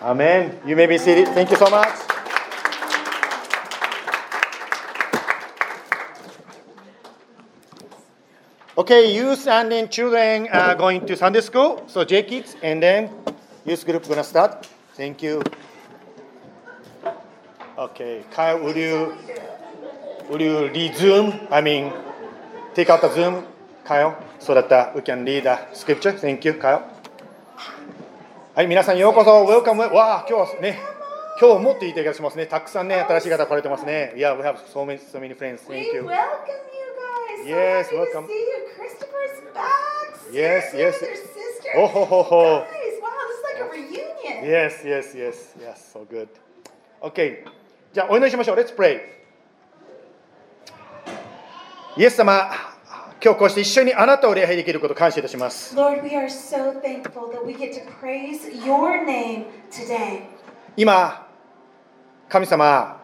Amen. You may be seated. Thank you so much. Okay, youth and then children are going to Sunday school. So J kids and then youth group gonna start. Thank you. Okay, Kyle, would you would you resume? I mean, take out the Zoom, Kyle, so that uh, we can read the scripture. Thank you, Kyle. はい、皆さんようこそ、ウェルカム。わあ、今日はね、今日もって言いたい気がしますね。たくさんね、新しい方来られてますね。Yeah, we have so many, so many friends. We Thank you. welcome you guys. Yes, welcome. See you. Christopher's back. Yes, yes. Oh, ho, ho, ho. Guys, wow, this is like a reunion. Yes, yes, yes, yes, so good. Okay. じゃあ、お祈りしましょう。Let's pray. イエス様、今日こうして一緒にあなたを礼拝できることを感謝いたします。Lord, we are so thankful that we get to praise your name today. 今、神様、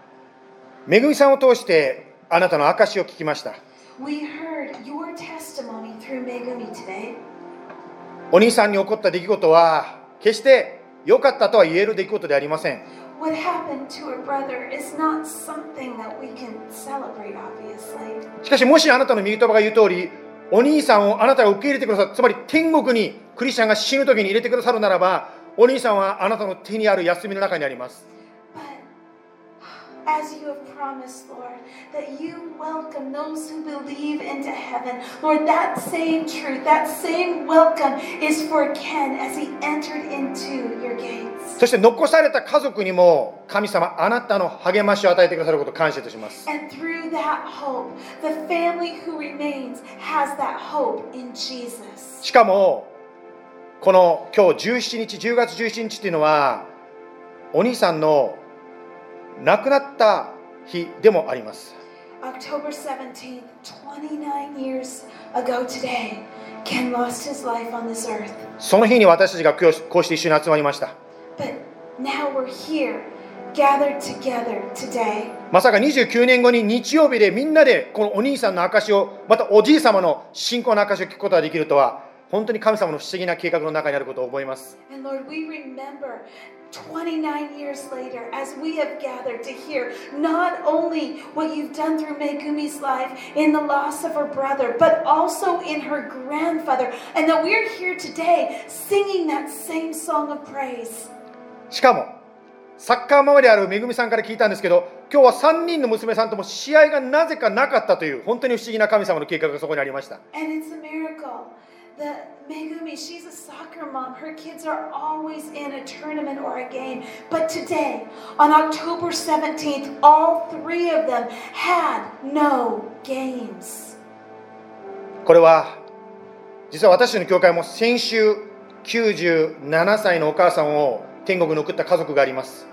めぐみさんを通してあなたの証を聞きました。We heard your testimony through Megumi today. お兄さんに起こった出来事は、決して良かったとは言える出来事ではありません。What happened to her brother is not something that we can celebrate, obviously. しかしもしあなたの御言葉が言う通りお兄さんをあなたが受け入れてくださるつまり天国にクリスチャンが死ぬ時に入れてくださるならばお兄さんはあなたの手にある休みの中にあります as you have promised, Lord, that you welcome those who believe into heaven, Lord, that same truth, that same welcome is for Ken as he entered into your gates. そして残された家族にも神様あなたの励ましを与えてくださることを感謝いたします And through that hope, the family who remains has that hope in Jesus. しかもこの今日17日10月17日っていうのはお兄さんの亡くなった日でもあります October 17th, 29 years ago today, Ken lost his life on this earth. その日に私たちがこうして一緒に集まりました But now we're here, gathered together today. まさか29年後に日曜日でみんなでこのお兄さんの証をまたおじい様の信仰の証を聞くことができるとは本当に神様の不思議な計画の中にあることを思います And Lord, we remember 29 years later as we have gathered to hear not only what you've done through Megumi's life in the loss of her brother, but also in her grandfather. And that we're here today singing that same song of praise. しかもサッカーママであるめぐみさんから聞いたんですけど今日は3人の娘さんとも試合がなぜかなかったという本当に不思議な神様の計画がそこにありました And it's a miracle. The Megumi, she's a soccer mom. Her kids are always in a tournament or a game. But today, on October 17th, all three of them had no games. これは実は私たちの教会も先週97歳のお母さんを天国に送った家族があります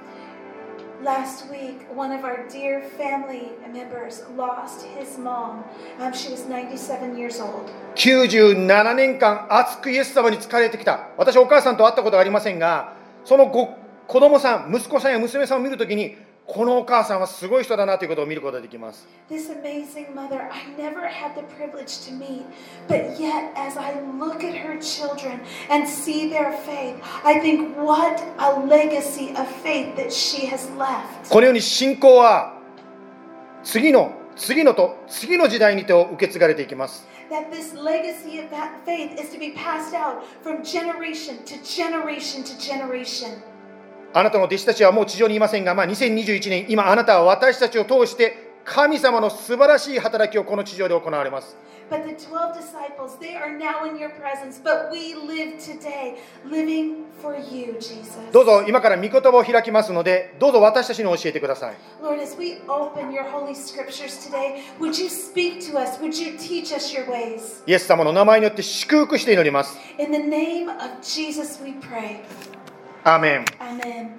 Last week, one of our dear family members lost his mom. Um, she was 97 years old. 97年間熱くイエス様に疲れてきた私お母さんと会ったことがありませんがそのご子供さん息子さんや娘さんを見るときにこのお母さんはすごい人だなということを見ることができます This amazing mother, I never had the privilege to meet, but yet as I look at her children and see their faith, I think what a legacy of faith that she has left. このように信仰は次の次のと次の時代にと受け継がれていきます That this legacy of that faith is to be passed out from generation to generation to generation. あなたの弟子たちはもう地上にいませんが、ま、2021年、今、あなたは私たちを通して、神様の素晴らしい働きをこの地上で行われます。どうぞ今から御言葉を開きますので、どうぞ私たちに教えてください。イエス様の名前によって祝福して祈ります。アーメン、Amen.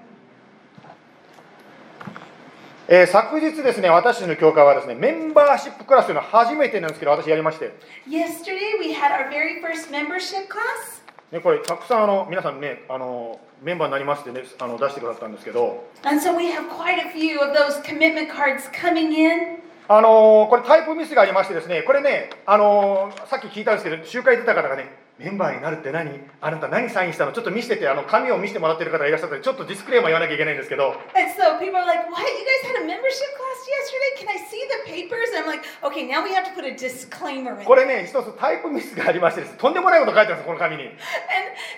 えー昨日ですね私たちの教会はですねメンバーシップクラスというのは初めてなんですけど私やりまして Yesterday, we had our very first membership class. ね、これたくさんあの皆さんねあのメンバーになりますってねあの出してくださったんですけど And so we have quite a few of those commitment cards coming in. あのこれタイプミスがありましてですねこれねあのさっき聞いたんですけど集会出た方がねメンバーになるって何あなた何サインしたのちょっと見せてってあの紙を見せてもらってる方がいらっしゃったんでちょっとディスクレーマー言わなきゃいけないんですけど And so people are like, What? You guys had a membership class yesterday? Can I see the papers? And I'm like, Okay, now we have to put a disclaimer in. これね一つタイプミスがありましてですとんでもないこと書いてあるんですこの紙に And,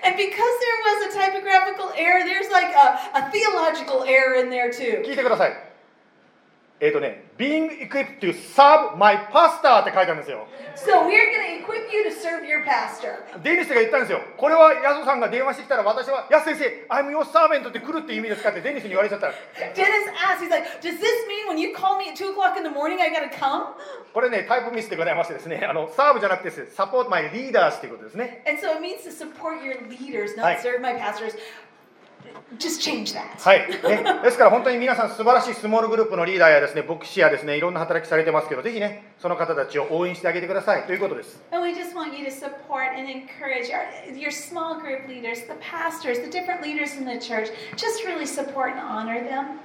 and because there was a typographical error, there's like a, a theological error in there too. 聞いてくださいえっ、とね Being equipped to serve my pastor って書いてあるんですよ So we're going to equip you to serve your pastor. デニスが言ったんですよこれはヤソさんが電話してきたら私は「ヤス先生 I'm your servant」って来るって意味ですかってデニスに言われちゃったら Dennis asked, he's like, Does this mean when you call me at 2 o'clock in the morning, I got to come? これねタイプミスでございましてですねあのサーブじゃなくてですサポートマイリーダーっていうことですね And so it means to support your leaders, not serve my pastors. はい、ですから本当に皆さん素晴らしいスモールグループのリーダーやですね、牧師やですね、いろんな働きされてますけど、ぜひね、その方たちを応援してあげてください。ということです。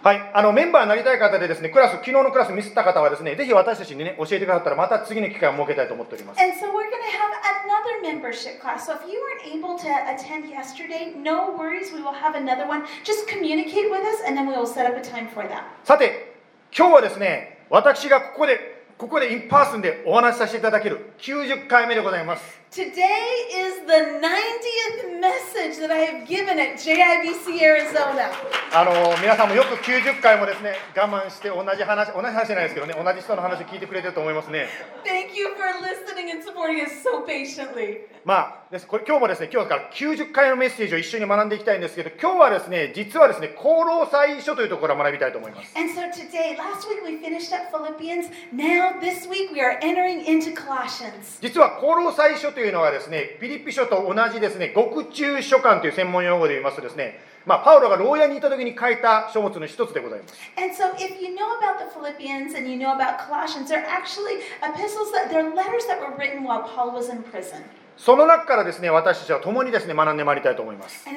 はい。あのメンバーになりたい方でですね、クラス昨日のクラスミスった方はですね、ぜひ私たちにね、教えてくださったらまた次の機会を設けたいと思っております。Another one. Just communicate with us and then we will set up a time for that. さて今日はですね私がここでここで in person でお話しさせていただける90回目でございます Today is the 90th message that I have given at JIBC Arizona. あの皆さんもよく90回もですね我慢して同じ話同じ話じゃないですけどね同じ人の話を聞いてくれてると思いますね Thank you for listening and supporting us so patiently. まあですこれ今日もですね今日から90回のメッセージを一緒に学んでいきたいんですけど今日はですね実はですね功労祭書というところを学びたいと思います And so today, last week we finished up Philippians. Now, this week we are entering into Colossians. 実は功労祭書というのがですね、ピリピ書と同じですね、獄中書簡という専門用語で言いますとですね、ま、パウロが牢屋に行った時に書いた書物の一つでございます。その中からですね、私たちは共にですね、学んでまいりたいと思います。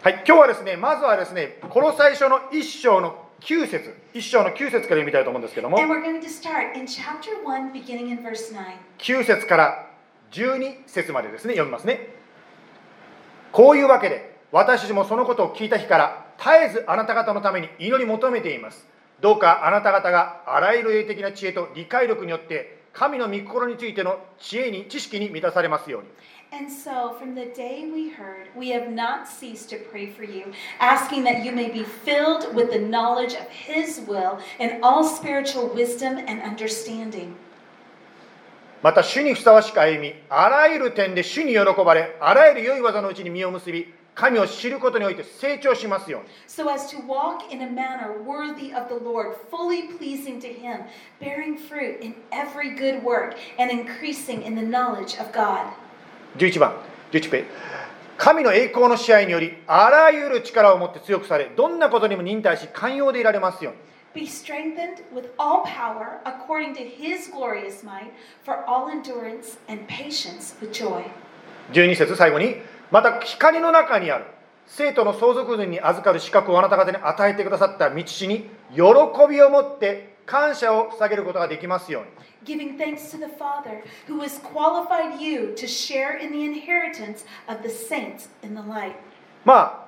はい、今日はですね、まずはですね、この最初の一章の9節、一章の9節から読みたいと思うんですけども、And we're going to start in chapter 1, beginning in verse 9. 9節から12節までですね、読みますね。こういうわけで、私たちもそのことを聞いた日から、絶えずあなた方のために祈り求めています。どうかあなた方があらゆる霊的な知恵と理解力によって、神の御心についての知恵に、知識に満たされますように。And so, from the day we heard, we have not ceased to pray for you, asking that you may be filled with the knowledge of His will and all spiritual wisdom and understanding. また主にふさわしく歩みあらゆる点で主に喜ばれあらゆる良い技のうちに実を結び神を知ることにおいて成長しますように So as to walk in a manner worthy of the Lord, fully pleasing to Him, bearing fruit in every good work, and increasing in the knowledge of God. 11番11ペ神の栄光の支配によりあらゆる力を持って強くされどんなことにも忍耐し寛容でいられますように Be strengthened with all power according to His glorious might, for all endurance and patience with joy. 12節最後にまた光の中にある生徒の相続人に預かる資格をあなた方に与えてくださった道地に喜びを持って感謝を捧げることができますように Giving thanks to the Father who has qualified you to share in the inheritance of the saints in the light. まあ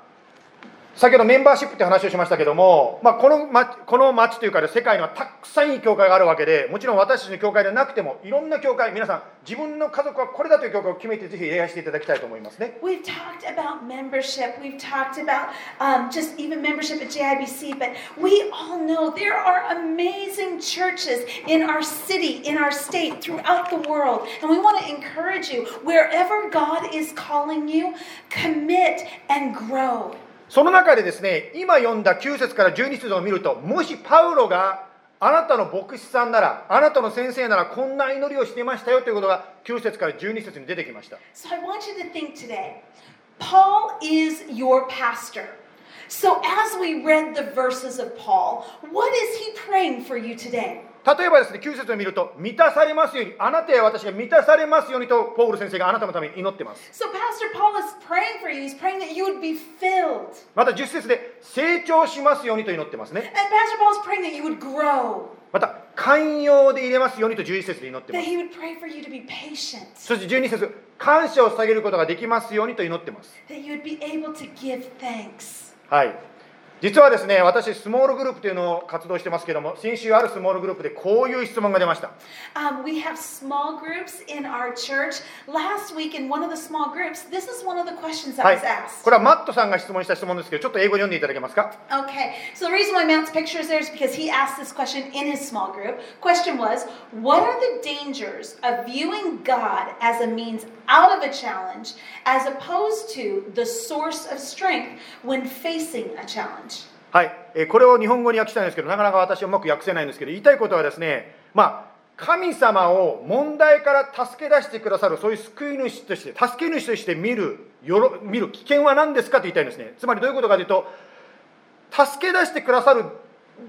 先ほどメンバーシップって話をしましたけども、まあ、この町この町というか、世界にはたくさんいい教会があるわけでもちろん私たちの教会でなくてもいろんな教会皆さん自分の家族はこれだという教会を決めてぜひ礼拝していただきたいと思いますね We've talked about membership. We've talked about um, just even membership at JIBC, but we all know there are amazing churches in our city, in our state, throughout the world. And we want to encourage you wherever God is calling you, commit and grow. その中でですね今読んだ9節から12節を見るともしパウロがあなたの牧師さんならあなたの先生ならこんな祈りをしてましたよということが9節から12節に出てきました So I want you to think today Paul is your pastor. So as we read the verses of Paul, what is he praying for you today? 例えばですね、9節を見ると、満たされますように、あなたや私が満たされますようにと、ポール先生があなたのために祈ってます。また10節で、成長しますようにと祈ってますね。また、寛容で入れますようにと11節で祈ってます。そして12節、感謝を下げることができますようにと祈ってます。はい。実はですね、私、スモールグループというのを活動してますけども、先週あるスモールグループでこういう質問が出ました。 Um, we have small groups in our church. Last week, in one of the small groups, this is one of the questions that はい was asked.。これはマットさんが質問した質問ですけど、ちょっと英語で読んでいただけますか Okay, so the reason why Matt's picture is there is because he asked this question in his small group. Question was, what are the dangers of viewing God as a means out of a challenge as opposed to the source of strength when facing a challenge? はい、えこれを日本語に訳したいんですけど、なかなか私はうまく訳せないんですけど、言いたいことはですね、まあ、神様を問題から助け出してくださる、そういう救い主として、助け主として見るよろ見る危険は何ですかと言いたいんですね。つまりどういうことかというと、助け出してくださる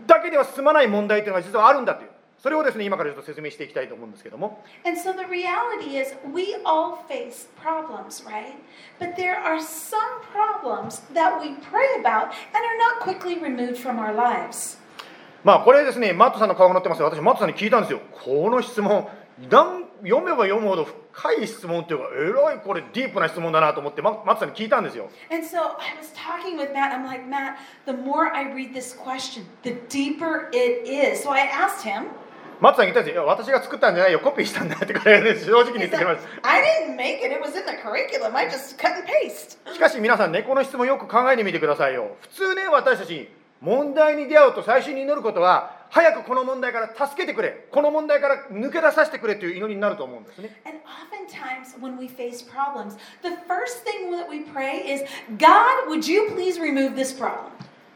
だけでは済まない問題というのが実はあるんだという、それをですね今からちょっと説明していきたいと思うんですけども。まあこれですね、マットさんの顔が載ってますよ。私、マットさんに聞いたんですよ。この質問、読めば読むほど深い質問というか、えらいこれディープな質問だなと思って、マットさんに聞いたんですよ。the more I read this question, the deeper it is. 松さん。私が作ったんじゃないよ。コピーしたんだよって、ね、正直に言ってくれました。しかし皆さん、ね、猫の質問よく考えてみてくださいよ。普通ね、私たち、問題に出会うと最初に祈ることは、早くこの問題から助けてくれ、この問題から抜け出させてくれという祈りになると思うんですね。Problems, is,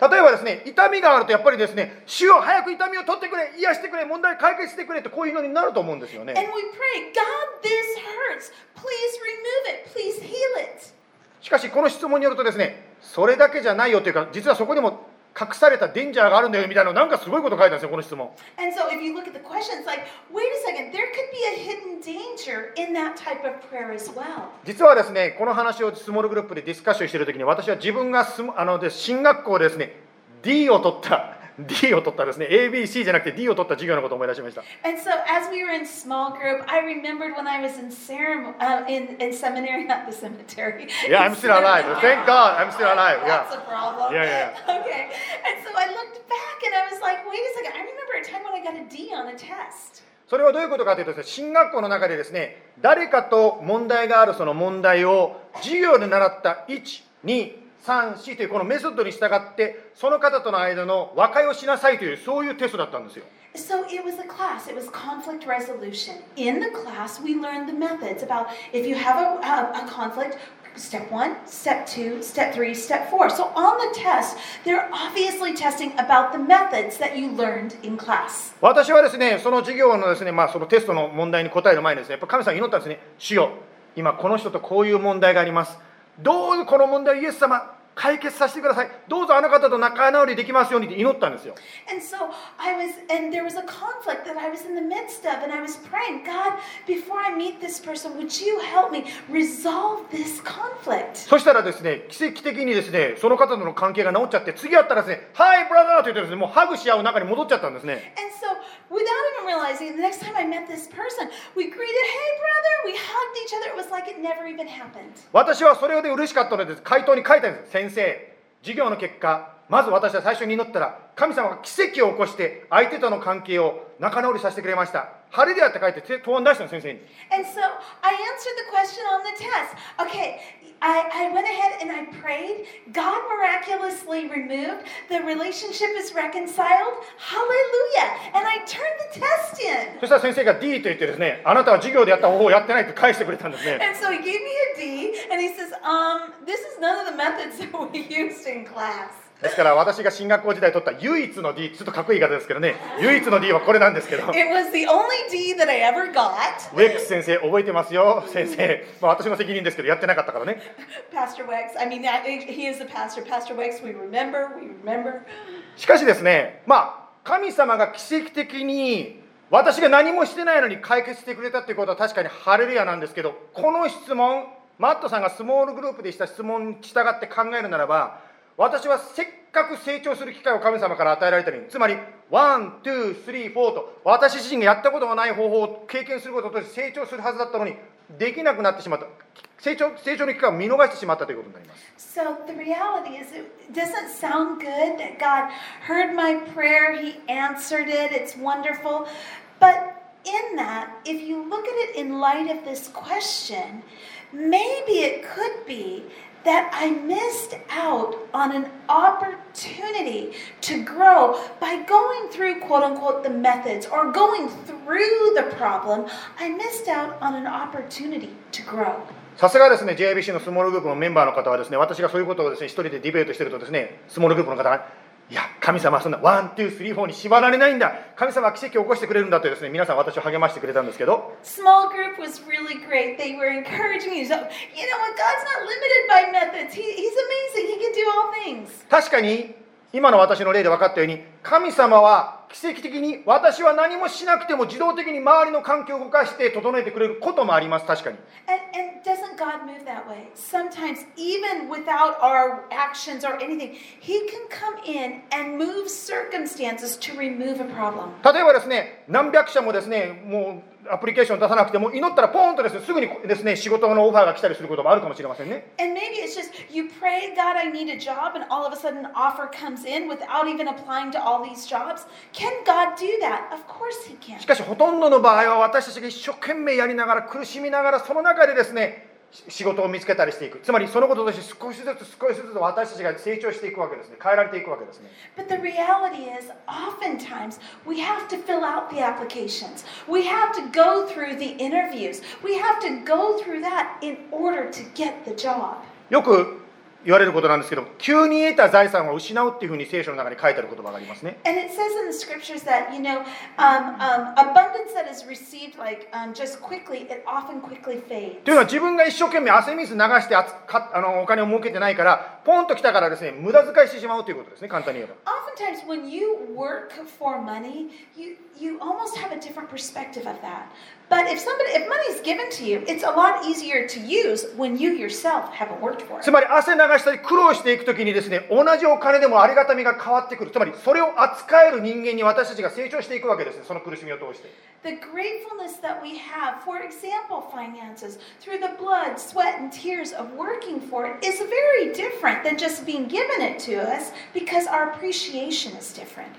例えばですね、痛みがあるとやっぱりですね、主よ早く痛みを取ってくれ、癒してくれ、問題解決してくれってこういうのになると思うんですよね。And we pray, God, this hurts. Please remove it. Please heal it. しかしこの質問によるとですね、それだけじゃないよというか、実はそこにも隠されたデンジャーがあるんだよみたいな、なんかすごいこと書いたんですよ、この質問。And so, if you look at the question, it's like, wait a second, there could be a hidden danger in that type of prayer as well. 実はですね、この話をスモールグループでディスカッションしているときに、私は自分がスモあので進学校でですね、D を取った、D を取ったですね、ABC じゃなくて D を取った授業のことを思い出しました。And so, as we were in small group, I remembered when I was in, ceremony, uh, in, in seminary, not the cemetery. Yeah, I'm still alive. Thank God, I'm still alive. That's Yeah. a problem. Yeah, yeah, Okay. And so I looked back and I was like, wait a second. I remember a time when I got a D on a test. それはどういうことかというとですね、進学校の中でですね、誰かと問題があるその問題を授業で習った1、2、3、4というこのメソッドに従って、その方との間の和解をしなさいという、そういうテストだったんですよ。So it was a class. It was conflict resolution. In the class, we learned the methods about if you have a, a, a conflict, step one, step two, step three, step four. So on the test, they're obviously testing about the methods that you learned in class. 私はですね、その授業のですね、まあ、そのテストの問題に答える前にですね、やっぱ神様に祈ったんですね、主よ、今この人とこういう問題があります。どうぞこの問題をイエス様、解決させてください。どうぞあの方と仲直りできますようにって祈ったんですよ。そしたらですね、奇跡的にですね、その方との関係が直っちゃって、次会ったらですね、はい、ブラザーって言って、ハグし合う中に戻っちゃったんですね。私はそれで嬉しかったので、回答に書いたんです。先生、授業の結果、まず私は最初に祈ったら、神様が奇跡を起こして、相手との関係を仲直りさせてくれました。晴れであって書いて、答案出したの、先生に。And so, I answered the question on the test. Okay, I, I went ahead and I prayed. God miraculously removed. The relationship is reconciled. Hallelujah. And I turned the test in. そしたら先生が D と言ってですね、あなたは授業でやった方法をやってないって返してくれたんですね。And so he gave me a D, and he says, um, this is none of the methods that we used in class. ですから私が進学校時代取った唯一の D、ちょっとかっこいい言い方ですけどね、唯一の D はこれなんですけど、It was the only D that I ever got. ウェックス先生覚えてますよ、先生。まあ私の責任ですけど、やってなかったからね。Pastor Wex, I mean, he is the pastor. Pastor Wex, we remember, we remember. しかしですね、まあ、神様が奇跡的に私が何もしてないのに解決してくれたっていうことは確かにハレルヤなんですけどこの質問マットさんがスモールグループでした質問に従って考えるならば私はせっかく成長する機会を神様から与えられたのにつまり one, two, three, four と私自身がやったことがない方法を経験することとして成長するはずだったのにできなくなってしまった成長成長の機会を見逃してしまったということになります So the reality is, it doesn't sound good that God heard my prayer, He answered it, it's wonderful. But in that, if you look at it in light of this question, maybe it could be that I missed out on an opportunity to grow by going through quote unquote the methods or going through the problem. I missed out on an opportunity to grow. さすがですね JIBC のスモールグループのメンバーの方はですね私がそういうことをですね一人でディベートしてるとですねスモールグループの方が いや神様はそんなワン、ツー、スリー、フォーに縛られないんだ神様は奇跡を起こしてくれるんだとですね皆さん私を励ましてくれたんですけど Small group was really great. They were encouraging me. So, you know what? God's not limited by methods. He, he's amazing. He can do all things. 確かに今の私の例で分かったように神様は奇跡的に私は何もしなくても自動的に周りの環境を動かして整えてくれることもあります確かに And, and doesn't God move that way? Sometimes, even without our actions or anything, He can come in and move circumstances to remove a problem. 例えばですね何百社もですねもうアプリケーション出さなくても祈ったらポーンとですねすぐにですね仕事のオファーが来たりすることもあるかもしれませんね And maybe it's just you pray, God, I need a job, and all of a sudden an offer comes in without even applying to all these jobs. Can God do that? Of course He can. しかしほとんどの場合は私たちが一生懸命やりながら苦しみながらその中でですねし仕事を見つけたりしていくつまりそのこととして少しずつ少しずつ私たちが成長していくわけですね変えられていくわけですね But the reality is, oftentimes, we have to fill out the applications. We have to go through the interviews. We have to go through that in order to get the job. よく 言われることなんですけど、急に得た財産を失うというふうに聖書の中に書いてある言葉がありますね。というのは自分が一生懸命汗水流してかあのお金を儲けてないから、ポンときたからですね、無駄遣いしてしまうということですね、簡単に言えば。But if somebody, if money's given to you, it's a lot easier to use when you yourself haven't worked for つ it. まり汗流したり苦労していくときにですね同じお金でもありがたみが変わってくるつまりそれを扱える人間に私たちが成長していくわけですねその苦しみを通して The gratefulness that we have, for example, finances, through the blood, sweat, and tears of working for it is very different than just being given it to us because our appreciation is different.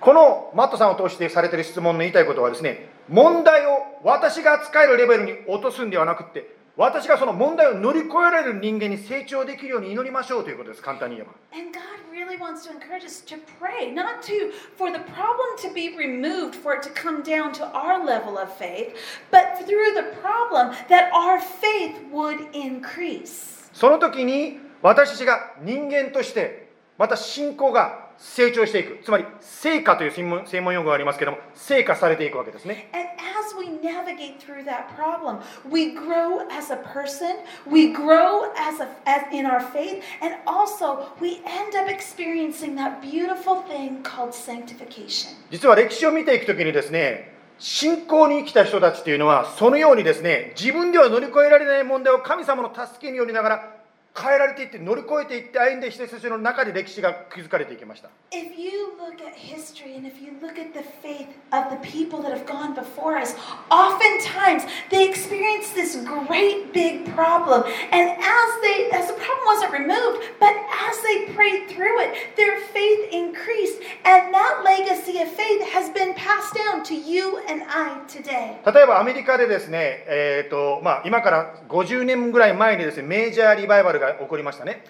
このマットさんを通してされている質問の言いたいことはですね 問題を私が扱えるレベルに落とすんではなくって私がその問題を乗り越えられる人間に成長できるように祈りましょうということです簡単に言えば And God really wants to encourage us to pray, not to for the problem to be removed, for it to come down to our level of faith, but through the problem that our faith would increase. その時に私たちが人間としてまた信仰が成長していくつまり成果という専門専門用語がありますけども成果されていくわけですね And as we navigate through that problem, we grow as a person, we grow as a as in our faith, and also we end up experiencing that beautiful thing called sanctification. 実は歴史を見ていく時にですね信仰に生きた人たちというのはそのようにですね自分では乗り越えられない問題を神様の助けによりながら変えられていって乗り越えていって歩んで人たちの中で歴史が築かれていきました If you look at history and if you look at the faith of the people that have gone before us, oftentimes they experience this great big problem. And as they as the problem wasn't removed, but as they prayed through it, their faith increased. And that legacy of faith has been passed down to you and I today. 例えばアメリカでですね、えーとまあ、今から50年ぐらい前にですねメジャーリバイバル起こりましたね。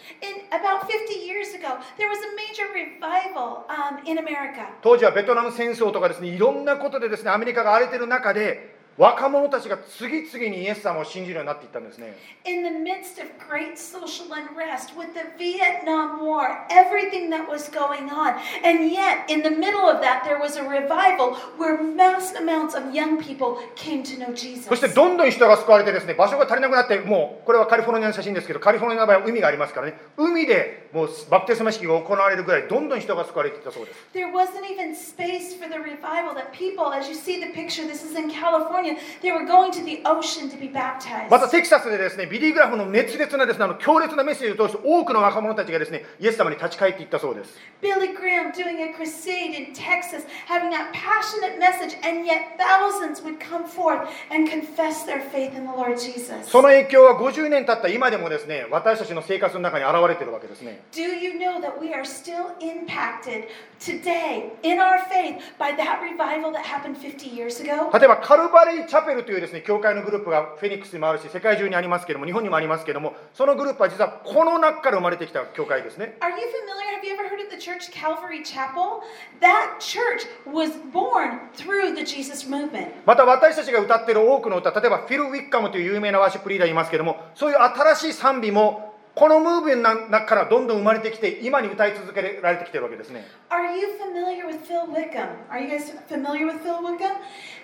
当時はベトナム戦争とかですね、いろんなことでですね、アメリカが荒れてる中で、若者たちが次々にイエス様を信じるようになっていったんですね In the midst of great social unrest, with the Vietnam War, everything that was going on, and yet in the middle of that, there was a revival where mass amounts of young people came to know そして Jesus. どんどん人が救われてですね場所が足りなくなってもうこれはカリフォルニアの写真ですけどカリフォルニアの場合は海がありますからね海でもうバプテスマ式が行われるぐらいどんどん人が救われていったそうです There wasn't even space for the revival that people, as you see the picture, this is in California, they were going to the ocean to be また baptized. テキサスでですねビリー・グラフの熱烈なですねあの強烈なメッセージを通して多くの若者たちがですねイエス様に立ち返っていったそうです Billy Graham doing a crusade in Texas, having that passionate message, and yet thousands would come forth and confess their faith in the Lord Jesus. その影響は50年経った今でもですね私たちの生活の中に現れているわけですね Do you know that we are still impacted today in our faith by that revival that happened 50 years ago? 例えばカルバリーチャペルというですね教会のグループがフェニックスにもあるし世界中にありますけども日本にもありますけどもそのグループは実はこの中から生まれてきた教会ですね Are you familiar? Have you ever heard of the church Calvary Chapel? That church was born through the Jesus movement. また私たちが歌っている多くの歌例えばフィル・ウィッカムという有名なワーシップリーダーいますけどもそういう新しい賛美もこのムーブメントの中からどんどん生まれてきて今に歌い続けられてきているわけですね Are you familiar with Phil Wickham? Are you guys familiar with Phil Wickham?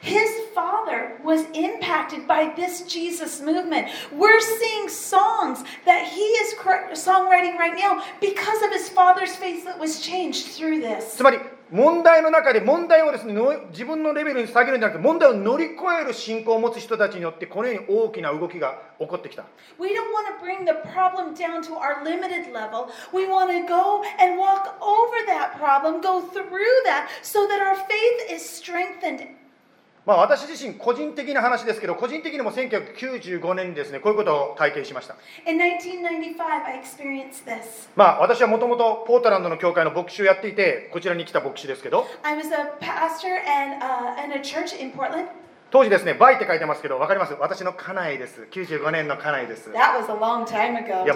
His father was impacted by this Jesus movement. We're seeing songs that he is cr- songwriting right now because of his father's faith that was changed through this. つまり 問題の中で問題をですね自分のレベルに下げるんじゃなくて問題を乗り越える信仰を持つ人たちによってこのように大きな動きが起こってきた We don't want to bring the problem down to our limited level. We want to go and walk over that problem, go through that so that our faith is strengthened まあ、私自身、個人的な話ですけど、個人的にも1995年にです、ね、こういうことを体験しました。まあ、私はもともとポートランドの教会の牧師をやっていて、こちらに来た牧師ですけど、当時ですね、バイって書いてますけど、わかります？私の家内です。95年の家内です。That was a long time ago. Yeah,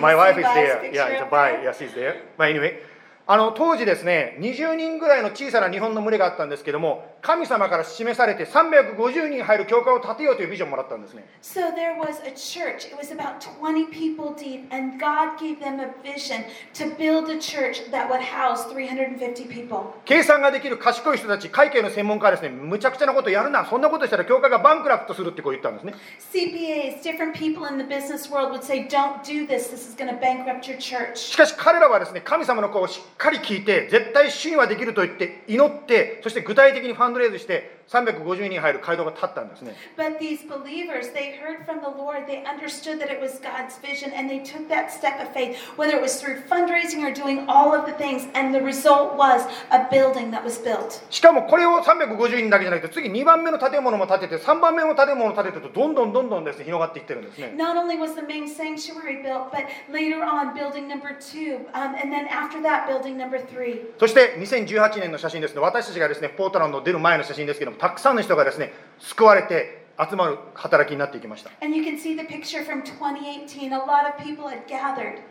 あの当時ですね、20人ぐらいの小さな日本の群れがあったんですけども、神様から示されて350人入る教会を建てようというビジョンをもらったんですね。So there was a church. It was about 20 people deep, and God gave them a vision to build a church that would house 350 people. 計算ができる賢い人たち、会計の専門家はですね、むちゃくちゃなことやるな、そんなことしたら教会がバンクラフトするってこう言ったんですね。CPAs, different people in the business world would say, Don't do this. This is going to bankrupt your し church. かし彼らはですね、神様の声をしっかり聞いて、絶対主にはできると言って祈って、そして具体的にファンドレイズして、350人入る街道が立ったんですね。But these believers, they heard from the Lord. They understood that it was God's vision, and they took that step of faith, whether it was through fundraising or doing all of the things. And the result was a building that was built. しかもこれを350人だけじゃなくて次2番目の建物も建てて3番目の建物を建ててるとどんどんどんどんですね広がっていってるんですね Not only was the main sanctuary built, but later on, building number two, um, and then after that, building number three. そして2018年の写真ですね私たちがですねポートランド出る前の写真ですけどもたくさんの人がですね救われて集まる働きになっていきました And you can see the picture from 2018. A lot of people had gathered.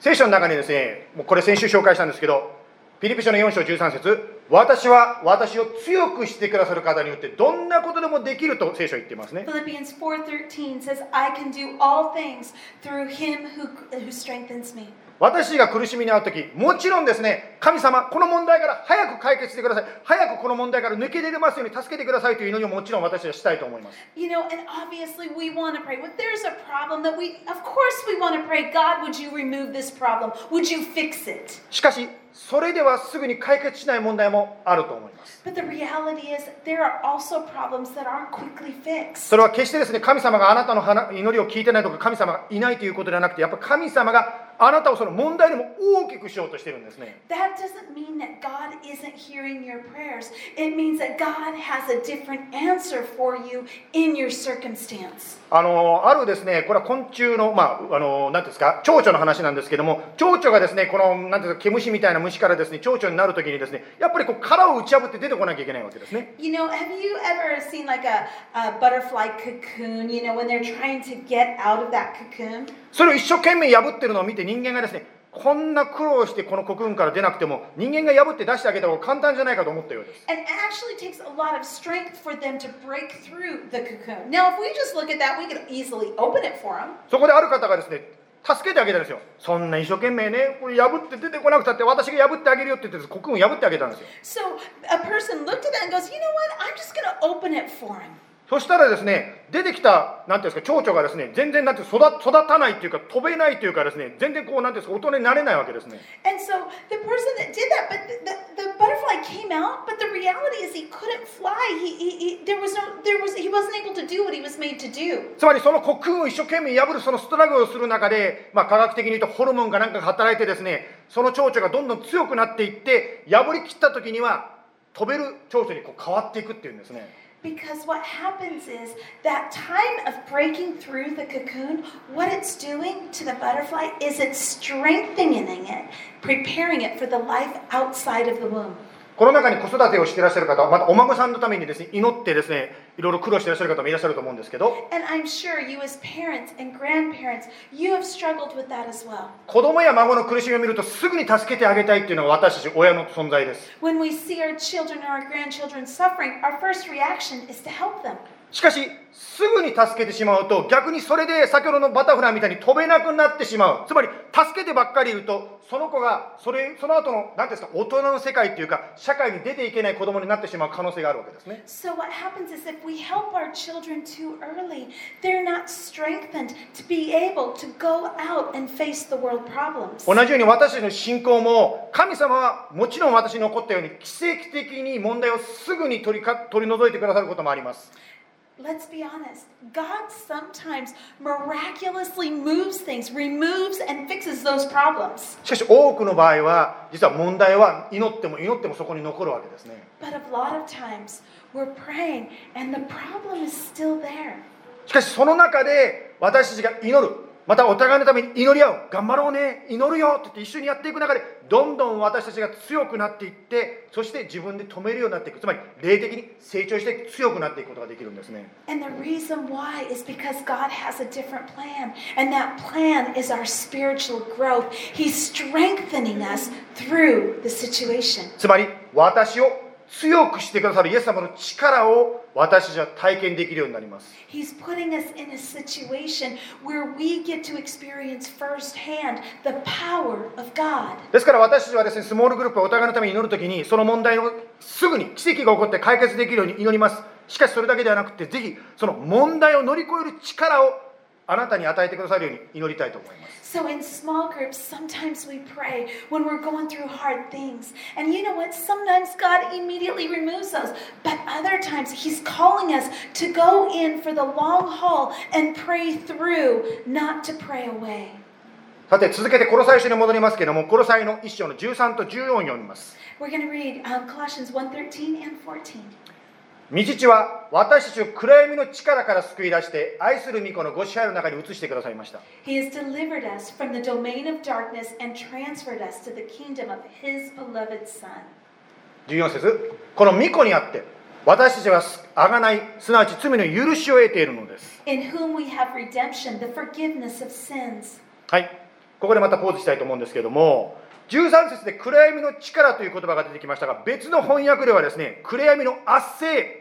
聖書の中にですねもうこれ先週紹介したんですけどピリピ書の4章13節私は私を強くしてくださる方によってどんなことでもできると聖書は言っていますね Philippians 4:13 says, "I can do all things through him who, who strengthens me." 私が苦しみに遭う時もちろんですね神様この問題から早く解決してください早くこの問題から抜け出れますように助けてくださいという祈りをもちろん私はしたいと思います You know, and obviously we want to pray. When there's a problem that we, of course, we want to pray, God, would you remove this problem? Would you fix it? しかしそれではすぐに解決しない問題もあると思います But the reality is, there are also problems that aren't quickly fixed. それは決してですね神様があなたの話祈りを聞いてないとか神様がいないということではなくてやっぱ神様があなたをその問題でも大きくしようとしているんですね That doesn't mean that God isn't hearing your prayers. It means that God has a different answer for you in your circumstance. あのあるですねこれは昆虫のまああのなんですか蝶々の話なんですけども蝶々がですねこのなんていうか毛虫みたいな虫からですね蝶々になるときにですねやっぱりこう殻を打ち破って出てこなきゃいけないわけですね You know, have you ever seen like a, a butterfly cocoon, you know, when they're trying to get out of that cocoon? それを一生懸命破ってるのを見て人間がですねこんな苦労してこの国軍から出なくても人間が破って出してあげた方が簡単じゃないかと思ったようです。そこである方がですね助けてあげたんですよ。そんな一生懸命ね、破って出てこなくたって私が破ってあげるよって言って国軍破ってあげたんですよ。そしたらですね出てきたなんていうんですか蝶々がですね全然なんていう育育たないっていうか飛べないっていうかですね全然こうなんていうんですか大人になれないわけですね And so the person that did that, but the, the, butterfly came out, but the reality is he couldn't fly. He, he, he there was no there was he wasn't able to do what he was made to do. つまりそのコクーンを一生懸命破るそのストラグルをする中で、まあ、科学的に言うとホルモンがなんかが働いてですねその蝶々がどんどん強くなっていって破りきった時には飛べる蝶々にこう変わっていくっていうんですね Because what happens is that time of breaking through the cocoon, what it's doing to the butterfly is it's strengthening it, preparing it for the life outside of the womb. この中に子育てをしていらっしゃる方またお孫さんのためにですね祈ってですね いろいろ苦労していらっしゃる方もいらっしゃると思うんですけど And I'm sure you, as parents and grandparents, you have struggled with that as well. 子供や孫の苦しみを見るとすぐに助けてあげたいっていうのが私たち親の存在です When we see our children or our grandchildren suffering, our first reaction is to help them. しかしすぐに助けてしまうと逆にそれで先ほどのバタフライみたいに飛べなくなってしまう。つまり助けてばっかりいるとその子がそれその後の何ていうんですか大人の世界っていうか社会に出ていけない子供になってしまう可能性があるわけですね。So, what happens is if we help our children too early, they're not strengthened to be able to go out and face the world problems. 同じように私たちの信仰も神様はもちろん私に起こったように奇跡的に問題をすぐに取りか取り除いてくださることもあります Let's be honest. God sometimes miraculously moves things, removes and fixes those problems. しかし多くの場合は実は問題は祈っても祈ってもそこに残るわけですね But a lot of times we're praying and the problem is still there. しかしその中で私たちが祈る またお互いのために祈り合う頑張ろうね祈るよって言って一緒にやっていく中でどんどん私たちが強くなっていってそして自分で止めるようになっていくつまり霊的に成長して強くなっていくことができるんですね And the reason why is because God has a different plan. And that plan is our spiritual growth. He's strengthening us through the situation. つまり私を強くしてくださるイエス様の力を私たちは体験できるようになります He's putting us in a situation where we get to experience firsthand the power of God. ですから私たちはですねスモールグループはお互いのために祈るときにその問題をすぐに奇跡が起こって解決できるように祈りますしかしそれだけではなくてぜひその問題を乗り越える力をあなたに与えてくださるように祈りたいと思います So, in small groups, sometimes we pray when we're going through hard things. And you know what? Sometimes God immediately removes those. But other times, He's calling us to go in for the long haul and pray through, not to pray away. さて続けてコロサイ書に戻りますけれどもコロサイの一章の13と14を読みます We're going to read um, Colossians 1:13 and 14. 御父は私たちを暗闇の力から救い出して愛する御子のご支配の中に移してくださいました。He has delivered us from the domain of darkness and transferred us to the kingdom of His beloved Son. 14節。この御子にあって私たちは贖いすなわち罪の許しを得ているのです。In whom we have redemption, the forgiveness of sins. はい。ここでまたポーズしたいと思うんですけれども13節で暗闇の力という言葉が出てきましたが別の翻訳ではですね暗闇の圧政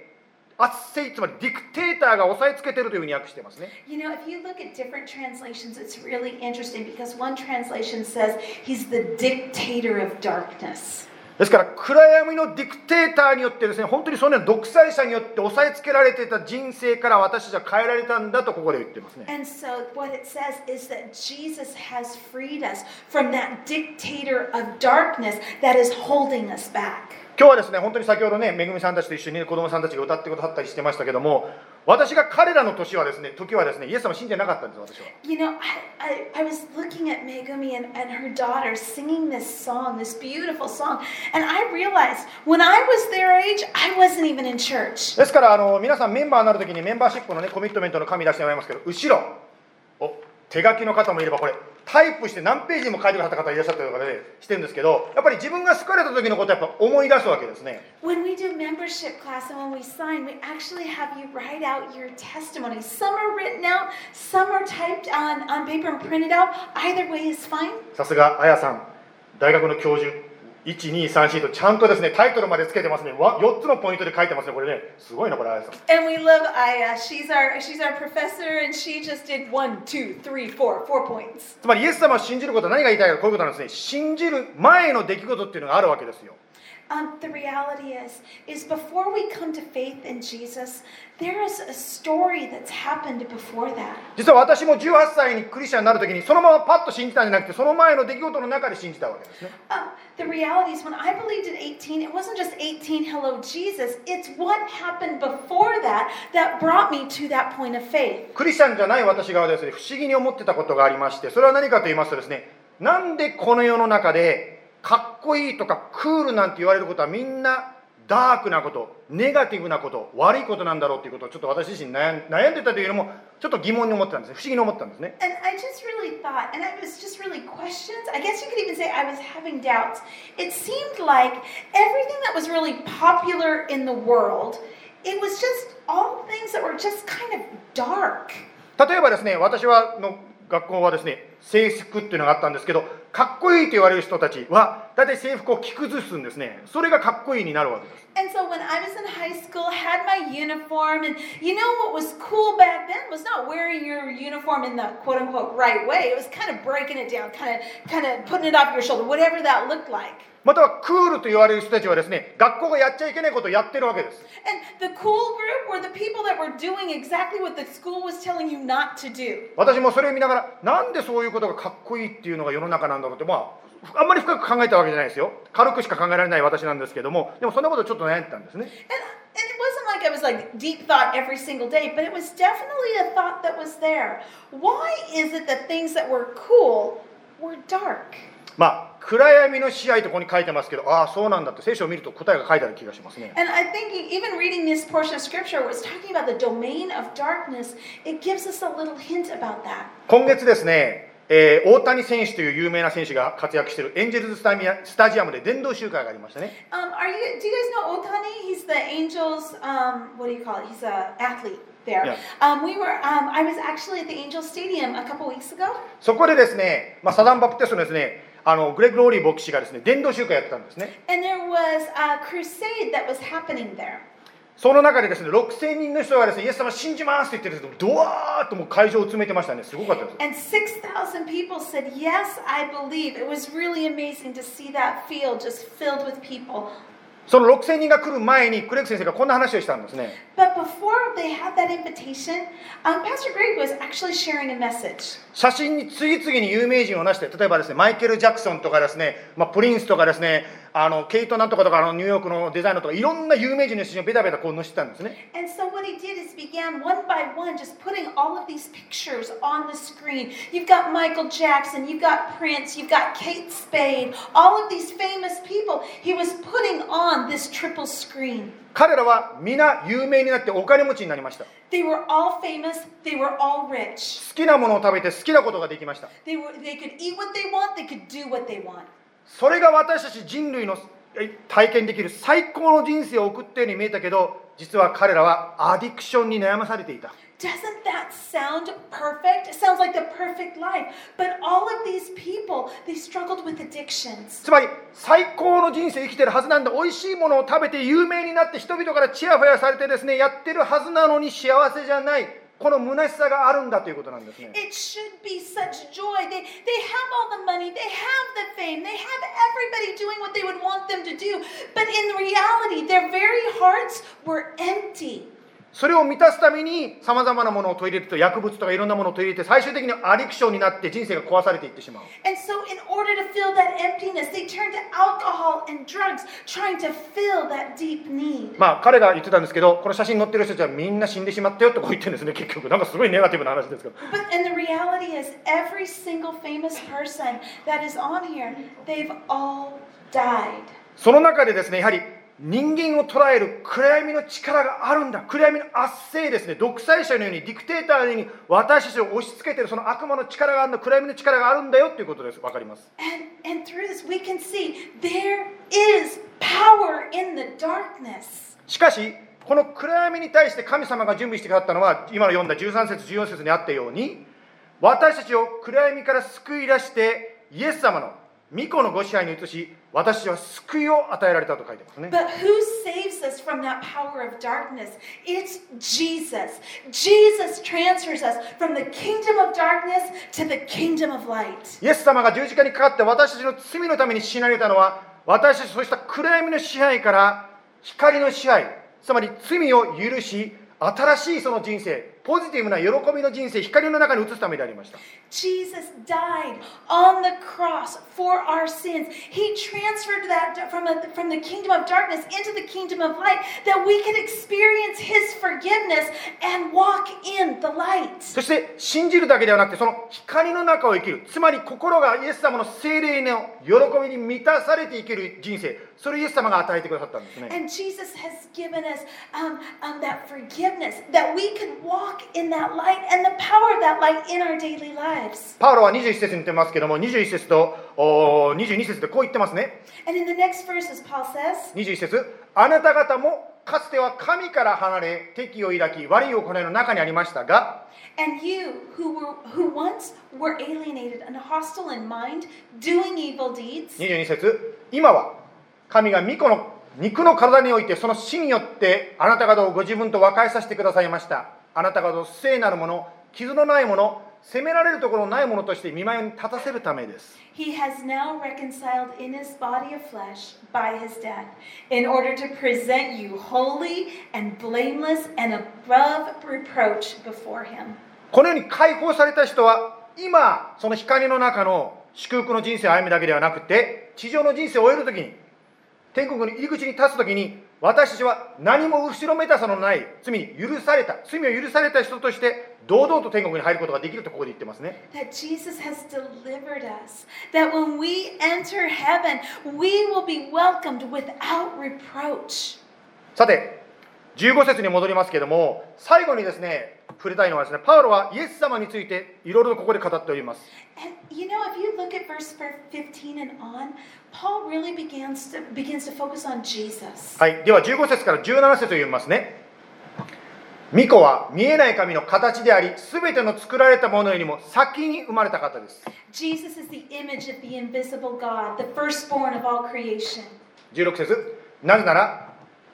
圧政つまりディクテーターが押さえつけているというふうに訳してますね You know, if you look at different translations, it's really interesting because one translation says he's the dictator of darkness. ですから暗闇のディクテーターによってですね本当にそのような独裁者によって押さえつけられていた人生から私たちは変えられたんだとここで言ってますね And so, what it says is that Jesus has freed us from that dictator of darkness that is holding us back. 今日はですね本当に先ほどねめぐみさんたちと一緒に、ね、子供さんたちが歌ってくださったりしてましたけども私が彼らの年はですね時はですねイエス様信じてなかったんです私は You know, I, I, I was looking at Megumi and, and her daughter singing this song, this beautiful song, and I realized when I was their age, I wasn't even in church. ですからあの皆さんメンバーになるときにメンバーシップのねコミットメントの紙出してもらいますけど後ろお手書きの方もいればこれタイプして何ページにも書いてくださった方いらっしゃったりとかでしてるんですけどやっぱり自分が救われた時のことをやっぱ思い出すわけですね When we do membership class and when we sign, we actually have you write out your testimony. Some are written out, some are typed on, on paper and printed out. Either way is fine. さすがあやさん大学の教授1234とちゃんとですねタイトルまでつけてますね。わ4つのポイントで書いてますねこれね。すごいなこれあやさん。And we love Aya. She's our she's our professor and she just did one, two, three, four, four points. つまりイエス様を信じることは何が言いたいかこういうことなんですね。信じる前の出来事っていうのがあるわけですよ Um, the reality is, is before we come to faith in Jesus, there is a story that's happened before that. 実は私も18歳にクリスチャンになるときにそのままパッと信じたんじゃなくてその前の出来事の中で信じたわけですね Um, the reality is, when I believed at 18, it wasn't just 18, hello, Jesus. It's what happened before that that brought me to that point of faith. クリスチャンじゃない私側はですね不思議に思ってたことがありましてそれは何かと言いますとですねなんでこの世の中で かっこいいとかクールなんて言われることはみんなダークなことネガティブなこと悪いことなんだろうということをちょっと私自身悩ん悩んでたというのもちょっと疑問に思ってたんですね不思議に思ったんですね And I just really thought, and it was just really questions. I guess you could even say I was having doubts. It seemed like everything that was really popular in the world, it was just all things that were just kind of dark. 例えばですね私はの学校はですね制服っていうのがあったんですけどかっこいいと言われる人たちは大体制服を着崩すんですねそれがかっこいいになるわけです And so when I was in high school, had my uniform, and you know what was cool back then was not wearing your uniform in the quote unquote right way. It was kind of breaking it down, kind of kind of putting it off your shoulder, whatever that looked like. またはクールと言われる人たちはですね学校がやっちゃいけないことをやってるわけです。私もそれを見ながら、なんでそういうことがかっこいいっていうのが世の中なんだろうって、まあ、あんまり深く考えたわけじゃないですよ。軽くしか考えられない私なんですけども、でもそんなことちょっと悩んでたんですね。Like it was like deep thought every single day, but it was definitely a thought that was there. Why is it that things that were cool were dark? Well, 暗闇の試合とこに書いてますけど、ああ、そうなんだって聖書を見ると答えが書いてある気がしますね。今月ですね、えー、大谷選手という有名な選手が活躍しているエンジェルズスタ,ジアムで伝道集会がありましたね。そこでですね、まあ、サザンバプテストですね、あのグレッグ・ローリー牧師がですね伝道集会やってたんですね And there was a crusade that was happening there. その中でですね6000人の人がですねイエス様信じますって言ってるんですけどドワーッともう会場を詰めてましたねすごかったです And 6,000 people said, Yes, I believe. It was really amazing to see that field just filled with people. その6000人が来る前にクレッグ先生がこんな話をしたんですね But before they had that invitation, um, Pastor Greg was actually sharing a message. 写真に次々に有名人をなして例えばですねマイケル・ジャクソンとかですね、まあ、プリンスとかですねあのケイトなんとかとかあのニューヨークのデザイナーとかいろんな有名人の写真をベタベタこう載せてたんですね And so what he did is began one by one just putting all of these pictures on the screen. You've got Michael Jackson, you've got Prince, you've got Kate Spade, all of these famous people. He was putting on this triple screen. 彼らは皆有名になってお金持ちになりました好 They were all famous, they were all rich. きなものを食べて好きなことができました They were they could eat what they want, they could do what they want. それが私たち人類のえ体験できる最高の人生を送ったように見えたけど実は彼らはアディクションに悩まされていた Doesn't that sound perfect? It sounds like the perfect life. But all of these people, they struggled with addictions. つまり最高の人生生きてるはずなんだ美味しいものを食べて有名になって人々からチヤホヤされてですねやってるはずなのに幸せじゃないこの虚しさがあるんだということなんですね It should be such joy. They, they have all the money, they have the fame, they have everybody doing what they would want them to do. But in reality, their very hearts were empty. それを満たすために、さまざまなものを取り入れると、薬物とかいろんなものを取り入れて、最終的にアリクションになって人生が壊されていってしまう。まあ、彼が言ってたんですけど、この写真に載ってる人たちはみんな死んでしまったよってこう言ってるんですね、結局。なんかすごいネガティブな話ですけど。その中でですね、やはり。人間を捉える暗闇の力があるんだ。暗闇の圧政ですね。独裁者のようにディクテーターのように私たちを押し付けてるその悪魔の力があるんだ。暗闇の力があるんだよ。っていうことです。わかります。And, and through this, we can see there is power in the darkness. しかしこの暗闇に対して神様が準備してくださったのは今の読んだ13節14節にあったように私たちを暗闇から救い出してイエス様の御子のご支配に移し私たちは救いを与えられたと書いてますね But who saves us from that power of darkness? It's Jesus. Jesus transfers us from the kingdom of darkness to the kingdom of light. イエス様が十字架にかかって私たちの罪のために死なれたのは私たちそうした暗闇の支配から光の支配つまり罪を許し新しいその人生ポジティブな喜びの人生光の中に移すためでありました Jesus died on the cross for our sins. He transferred that from, a, from the kingdom of darkness into the kingdom of light that we could experience His forgiveness and walk in the light. そして信じるだけではなくてその光の中を生きるつまり心がイエス様の精霊の喜びに満たされて生きる人生それをイエス様が与えてくださったんですね And Jesus has given us um, um, that forgiveness that we could walk パウロは21節に言ってますけども、21節と22節でこう言ってますね。21節あなた方もかつては神から離れ、敵を抱き、悪い行いの中にありましたが、22節今は神が御子の肉の体においてその死によってあなた方をご自分と和解させてくださいました。あなた方を聖なるもの傷のないもの責められるところのないものとして見舞いに立たせるためです he has now reconciled in his body of flesh by his death, in order to present you holy and blameless and above reproach before him. このように解放された人は今その光の中の祝福の人生を歩むだけではなくて地上の人生を終える時に天国の入り口に立つ時に私たちは何も後ろめたさのない罪に許された罪を許された人として堂々と天国に入ることができるとここで言ってますね That Jesus has delivered us. That when we enter heaven, we will be welcomed without reproach. さて15節に戻りますけども最後にですね触れたいのはですねパウロはイエス様についていろいろとここで語っております And you know, if you look at verse 15 and on, Paul really begins to begins to focus on Jesus. はい、では15節から17節を読みますね。巫女は見えない神の形であり、すべての作られたものよりも先に生まれた方です。Jesus is the image of the invisible God, the firstborn of all creation. 16節なぜなら、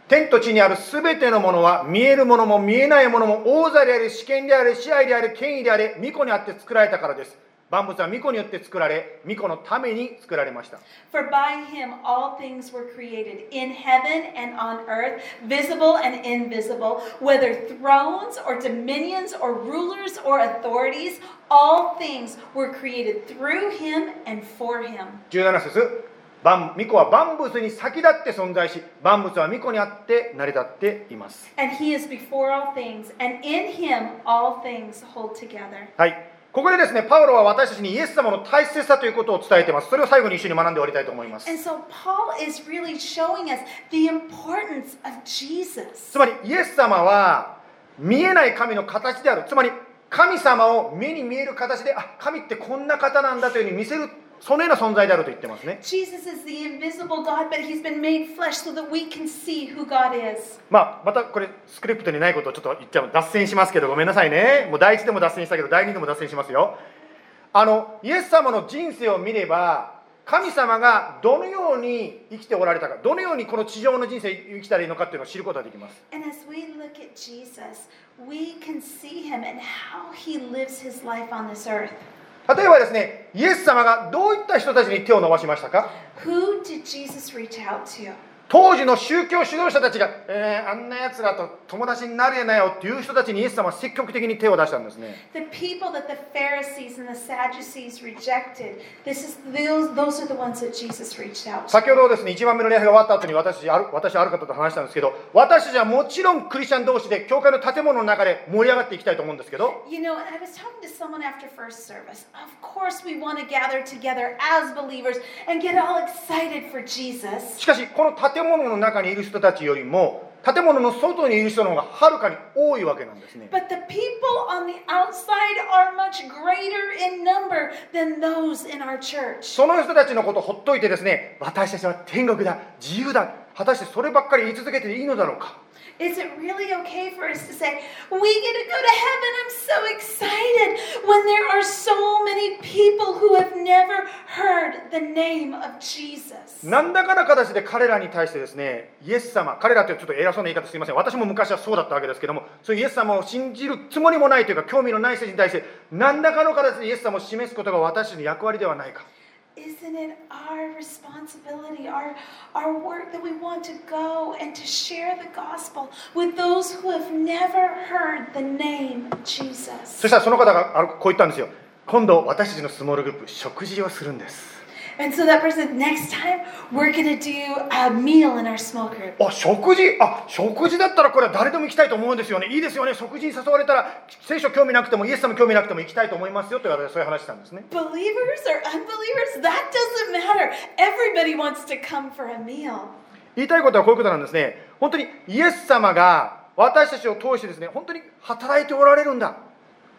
天と地にあるすべてのものは見えるものも見えないものも王座であり、主権であり、支配であり、権威であり、巫女にあって作られたからです。万物は巫女によって作られ、巫女のために作られました。 For by him all things were created, in heaven and on earth, visible and invisible, whether thrones or dominions or rulers or authorities, all things were created through him and for him. 17節万巫女は万物に先立って存在し、万物は巫女にあって成り立っています。 And he is before all things, and in him all things hold together. はい。 ここでですね、パウロは私たちにイエス様の大切さということを伝えています。それを最後に一緒に学んで終わりたいと思います。And so Paul is really showing us the importance of Jesus. つまり、イエス様は見えない神の形である。つまり、神様を目に見える形で、あ、神ってこんな方なんだというふうに見せる、そのような存在であると言ってますね。Jesus is the invisible God, but he's been made flesh so that we can see who God is. まあ、またこれ、スクリプトにないことをちょっと言っちゃう、脱線しますけど、ごめんなさいね。もう第一でも脱線したけど、第二でも脱線しますよ。あの、イエス様の人生を見れば、神様がどのように生きておられたか、どのようにこの地上の人生生きたらいいのかっていうのを知ることができます。And as we look at Jesus, we can see him and how he lives his life on this earth. 例えばですね、イエス様がどういった人たちに手を伸ばしましたか？Who did Jesus reach out to? 当時の宗教指導者たちが、えーあんなやつらと友達になれなよっていう人たちにイエス様は積極的に手を出したんですね。The people that the Pharisees and the Sadducees rejected. This is those, those are the ones that Jesus reached out to. 先ほどですね、1番目の礼拝が終わった後に私ある私ある方と話したんですけど、私たちはもちろんクリスチャン同士で教会の建物の中で盛り上がっていきたいと思うんですけど、You know, I was talking to someone after first service. Of course, we want to gather together as believers and get all excited for Jesus. しかしこの建物の中にいる人たちよりも建物の外にいる人の方がはるかに多いわけなんですね But the people on the outside are much greater in number than those in our church. その人たちのことをほっといてですね私たちは天国だ自由だ果たしてそればっかり言い続けていいのだろうか Is it really okay for us to say, we get to go to heaven? I'm so excited when there are so many people who have never heard the name of Jesus? 何らかの形で彼らに対してですねイエス様彼らってちょっと偉そうな言い方すみません私も昔はそうだったわけですけどもそういうイエス様を信じるつもりもないというか興味のない人に対して何らかの形でイエス様を示すことが私の役割ではないか Isn't it our responsibility, our, our work that we want to go and to share the gospel with those who have never heard the name of Jesus? そしたらその方があのこう言ったんですよ今度私たちのスモールグループ食事をするんです And so that person, next time, we're going to do a meal in our small group. あ食事？あ食事だったらこれは誰でも行きたいと思うんですよね。いいですよね。食事に誘われたら聖書興味なくてもイエス様興味なくても行きたいと思いますよと言われてそういう話したんですね。Believers or unbelievers, that doesn't matter. Everybody wants to come for a meal. 言いたいことはこういうことなんですね。本当にイエス様が私たちを通してですね本当に働いておられるんだ。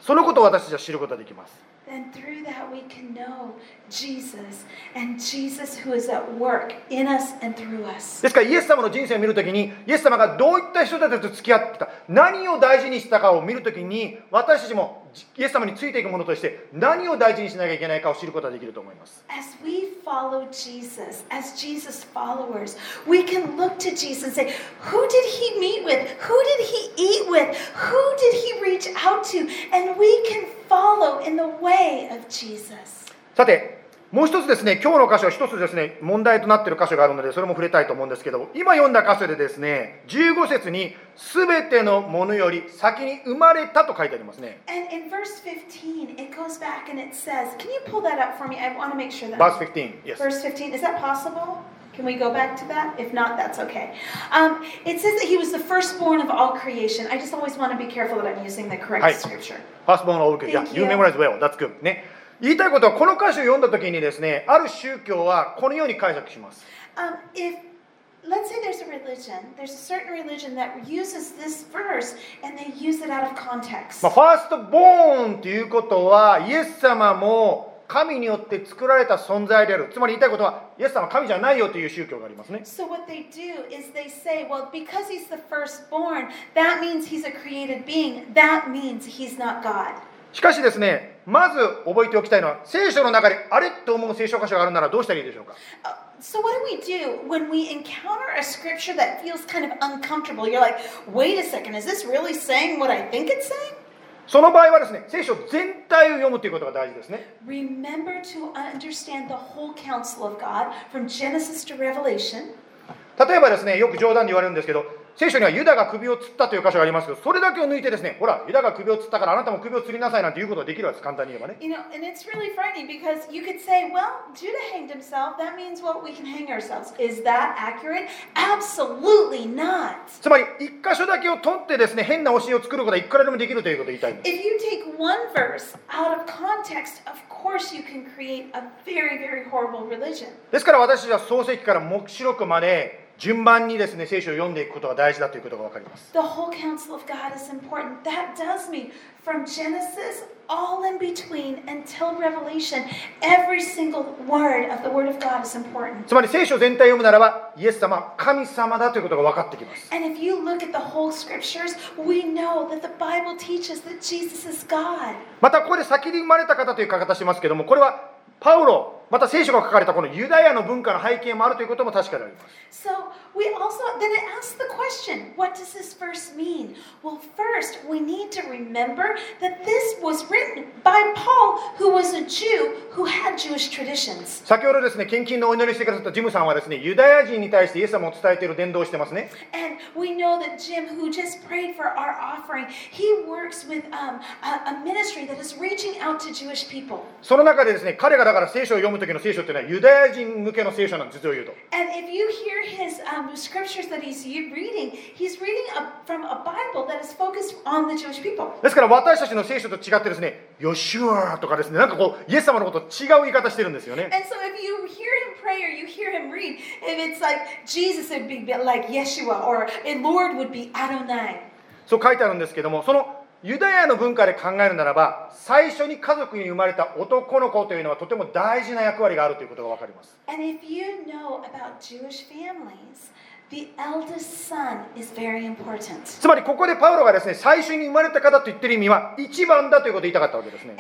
そのことを私たちは知ることができます And through that, we can know Jesus and Jesus who is at work in us and through us. ですからイエス様の人生を見るときにイエス様がどういった人たちと付き合ってきた何を大事にしたかを見るときに私たちもイエス様についていくものとして何を大事にしなきゃいけないかを知ることができると思います As we follow Jesus, as Jesus followers, we can look to Jesus and say, Who did he meet with? Who did he eat with? Who did he reach out to? And we can さて、もう一つですね、今日の箇所、一つですね、問題となっている箇所があるので、それも触れたいと思うんですけど、今読んだ箇所でですね、15節に、すべてのものより先に生まれたと書いてありますね。Can we go back to that? If not, that's okay. Um, it says that he was the firstborn of all creation. I just always want to be careful that I'm using the correct Hi. scripture. ファーストボーンオブク Thank You you. memorize well. That's good. ね。言いたいことはこの箇所を読んだ時にですね、ある宗教はこのように解釈します。 Um, if let's say there's a religion, there's a certain religion that uses this verse and they use it out of context. まあ、ファーストボーンということは、イエス様も 神によって作られた存在である。つまり言いたいことは、イエス様は神じゃないよという宗教がありますね。So what they do is they say, well, because he's the firstborn, that means he's a created being. That means he's not God. しかしですね、まず覚えておきたいのは、聖書の中であれと思う聖書箇所があるならどうしたらいいでしょうか Uh, So what do we do when we encounter a scripture that feels kind of uncomfortable? You're like, wait a second, is this really saying what I think it's saying? その場合はですね、聖書全体を読むということが大事ですね。Remember to understand the whole counsel of God from Genesis to Revelation. 例えばですね、よく冗談で言われるんですけど、聖書にはユダが首を吊ったという箇所がありますけど、それだけを抜いてですね、ほら、ユダが首を吊ったからあなたも首を吊りなさいなんていうことができるわけです、簡単に言えばね。You know, and it's really、つまり、一箇所だけを取ってですね、変な教えを作ることはいくらでもできるということを言いたい。If ですから私は創世記から目白くまで、順番にですね、聖書を読んでいくことが大事だということが分かります。The whole counsel of God is important. That does mean from Genesis all in between until Revelation, every single word of the Word of God is important. つまり聖書全体を読むならば、イエス様は神様だということが分かってきます。And if you look at the whole scriptures, we know that the Bible teaches that Jesus is God. またここで先に生まれた方という書き方してますけども、これはパウロ、また聖書が書かれたこのユダヤの文化の背景もあるということも確かであります。So we also then it asks the question, what does this verse mean? Well, first we need to remember that this was written by Paul, who was a Jew who had Jewish traditions. 先ほどですね、献金のお祈りしてくださったジムさんはですね、ユダヤ人に対してイエス様を伝えている伝道をしてますね。And we know that Jim, who just prayed for our offering, he works with um, a, a ministry that is reaching out to Jewish people. その中でですね、彼がだから聖書を読むむ時の聖書というユダヤ人向けの聖書なです、実を言うと。ですから私たちの聖書と違ってですね、ヨシュアとかですね、なんかこう、イエス様のこと違う言い方してるんですよね。そう書いてあるんですけども、そのユダヤの文化で考えるならば、最初に家族に生まれた男の子というのはとても大事な役割があるということが分かります。つまりここでパウロがですね最初に生まれた方と言ってる意味は一番だということを言いたかったわけですね。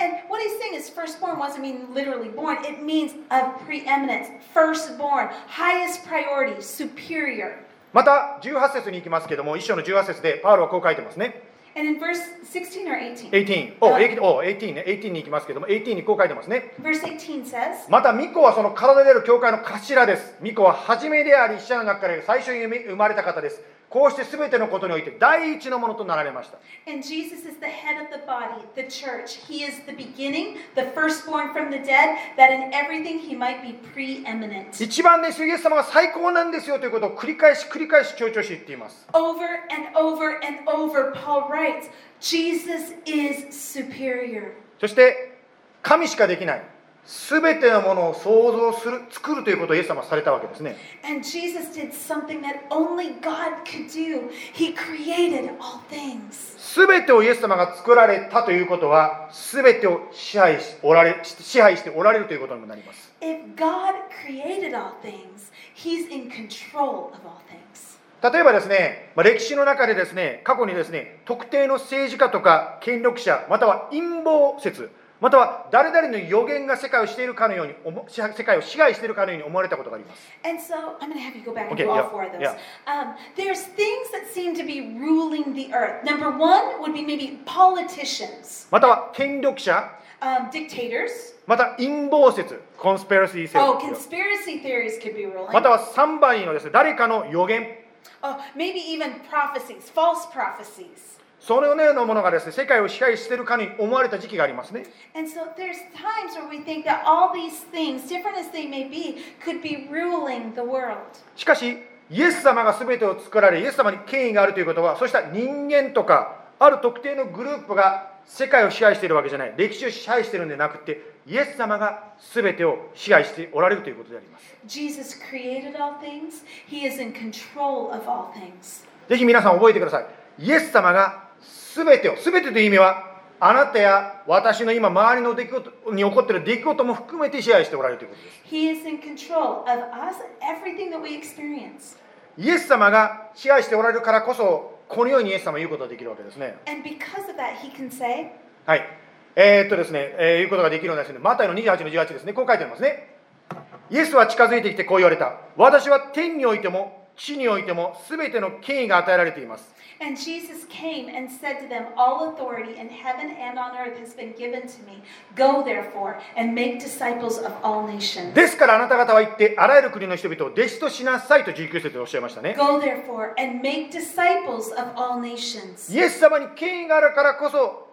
また18節に行きますけども、1章の18節でパウロはこう書いてますね。And in verse 16 or 18, 18お18お18ね18に行きますけども18にこう書いてますね。Verse 18 says, また巫女はその体である教会の頭です。巫女は初めであり死者の中から最初に生まれた方ですこうして全てのことにおいて第一のものとなられました。一番です、イエス様は最高なんですよということを繰り返し繰り返し強調し言っています。そして、神しかできない。全てのものを創造する作るということをイエス様はされたわけですね And Jesus did something that only God could do. He created all things. 全てをイエス様が作られたということは全てを支配しおられ支配しておられるということにもなります If God created all things, He's in control of all things. 例えばですね、まあ、歴史の中でですね過去にですね特定の政治家とか権力者または陰謀説または誰々の予言が世界をしているかのように思世界を支配しているかのように思われたことがあります And so I'm going to have you go back and do all four of those. yeah. Um, there's things that seem to be ruling the earth. Number one would be maybe politicians, または権力者 um, dictators. また陰謀説コンスペラシー説 Oh, conspiracy theories could be ruling. または3番のですね誰かの予言 Oh, maybe even prophecies, false prophecies. そのようなものがですね世界を支配しているかに思われた時期がありますね。And so there's times where we think that all these things, different as they may be, could be ruling the world. しかしイエス様が全てを作られイエス様に権威があるということはそうした人間とかある特定のグループが世界を支配しているわけじゃない。歴史を支配しているんでなくてイエス様が全てを支配しておられるということであります。Jesus created all things, He is in control of all things. ぜひ皆さん覚えてください。イエス様が全てを全てという意味はあなたや私の今周りの出来事に起こっている出来事も含めて支配しておられるということです He is in control of us everything that we experience. イエス様が支配しておられるからこそこのようにイエス様は言うことができるわけですね And because of that, He can say, はい。えーっとですね、えーいうことができるのはですね、マタイの28の18ですね、こう書いてありますね。イエスは近づいてきてこう言われた。私は天においても地においても全ての権威が与えられています。And Jesus came and said to them, All authority in heaven and on earth has been given to me. Go therefore and make disciples of all nations. ですからあなた方は行ってあらゆる国の人々を弟子としなさいと19節でおっしゃいましたね。Go therefore and make disciples of all nations. イエス様に権威があるからこそ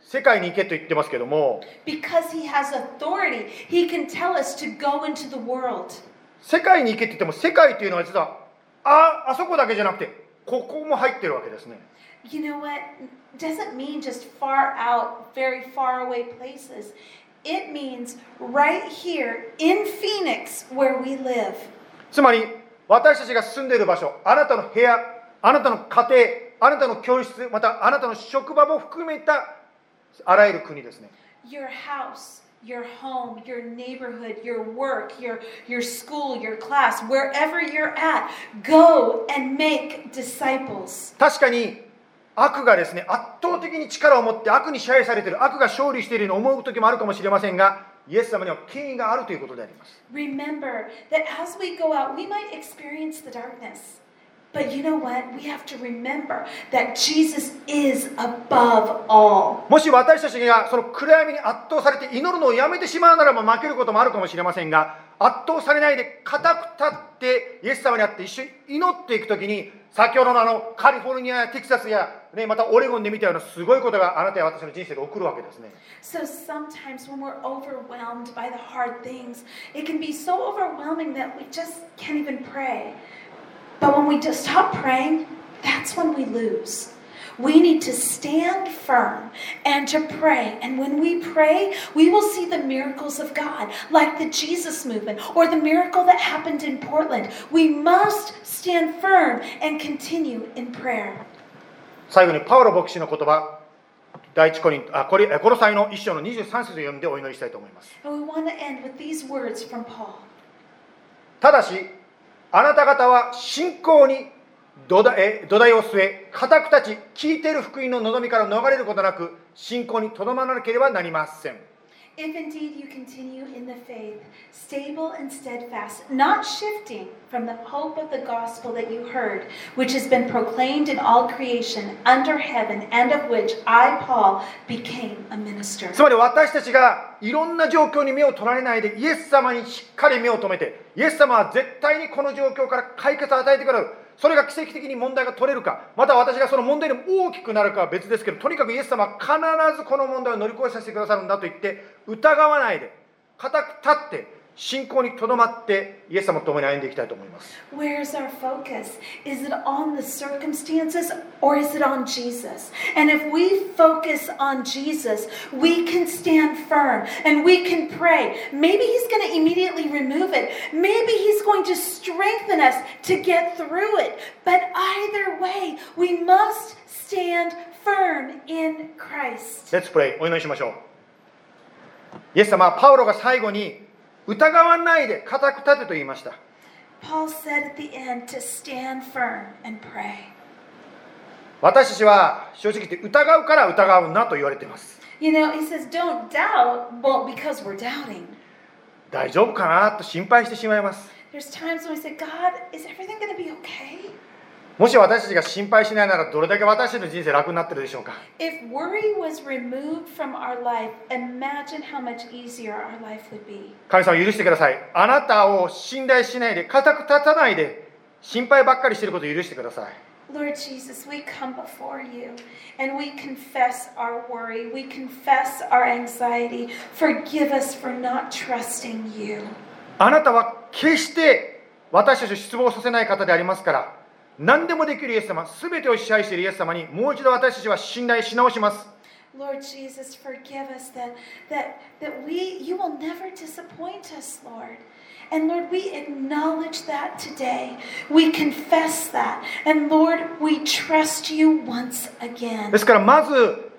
世界に行けと言ってますけども、Because he has authority, he can tell us to go into the world. 世界に行けって言っても世界というのは実はああそこだけじゃなくてここも入ってるわけですね。You know what? Doesn't mean just far out, very far away places. It means right here in Phoenix where we live. つまり私たちが住んでいる場所あなたの部屋あなたの家庭あなたの教室またあなたの職場も含めたあらゆる国ですね Your house, your home, your neighborhood, your work, your, your school, your class, wherever you're at, go and make disciples. 確かに悪がですね圧倒的に力を持って悪に支配されている悪が勝利しているように思う時もあるかもしれませんがイエス様には権威があるということであります Remember that as we go out, we might experience the darkness. But you know what? We have to remember that Jesus is above all. もし私たちがその暗闇に圧倒されて祈るのをやめてしまうならば負けることもあるかもしれませんが圧倒されないで固く立ってイエス様に会って一緒に祈っていくときに先ほどのあのカリフォルニアやテキサスや、ね、またオレゴンで見たようなすごいことがあなたや私の人生で起こるわけですね So sometimes when we're overwhelmed by the hard things, it can be so overwhelming that we just can't even pray. But when we just stop praying, that's when we lose. We need to stand firm and to pray. And when we pray, we will see the miracles of God, like the Jesus movement or the miracle that happened in Portland. We must stand firm and continue in prayer. 最後にパウロ牧師の言葉第一コリンあコリコロサイの一章の23節を読んでお祈りしたいと思います And we want to end with these words from Paul. ただし あなた方は信仰に土台土台を据え固く立ち聞いている福音の望みから逃れることなく信仰にとどまらなければなりません。If indeed you continue in the faith, stable and steadfast, not shifting from the hope of the gospel that you heard, which has been proclaimed in all creation under heaven, and of which I, Paul, became a minister. つまり私たちがいろんな状況に目を取られないでイエス様にしっかり目を留めてイエス様は絶対にこの状況から解決を与えてくれる それが奇跡的に問題が取れるかまた私がその問題でも大きくなるかは別ですけどとにかくイエス様は必ずこの問題を乗り越えさせてくださるんだと言って疑わないで固く立って信仰にとどまってイエス様と共に歩んでいきたいと思います Where's our focus? Is it on the circumstances or is it on Jesus? And if we focus on Jesus, we can stand firm and we can pray. Maybe He's going to immediately remove it. Maybe He's going to strengthen us to get through it. But either way, we must stand firm in Christ. Let's pray お祈りしましょうイエス様はパウロが最後に 疑わないで固く立てと言いました Paul said at the end to stand firm and pray. 私たちは正直言って疑うから疑うなと言われています You know, he says, don't doubt, well, because we're doubting. 大丈夫かなと心配してしまいます There's times when we say, God, is everything going to be okay? もし私たちが心配しないならどれだけ私たちの人生楽になってるでしょうか If worry was removed from our life, imagine how much easier our life would be. 神様許してくださいあなたを信頼しないで固く立たないで心配ばっかりしてることを許してください Lord Jesus, we come before you and we confess our worry. We confess our anxiety. Forgive us for not trusting you. あなたは決して私たちを失望させない方でありますから何でもできるイエス様全てを支配しているイエス様にもう一度私たちは信頼し直します Lord Jesus, forgive us that that that we you will never disappoint us, Lord. And Lord, we acknowledge that today. We confess that. And Lord, we trust you once again. ですからまず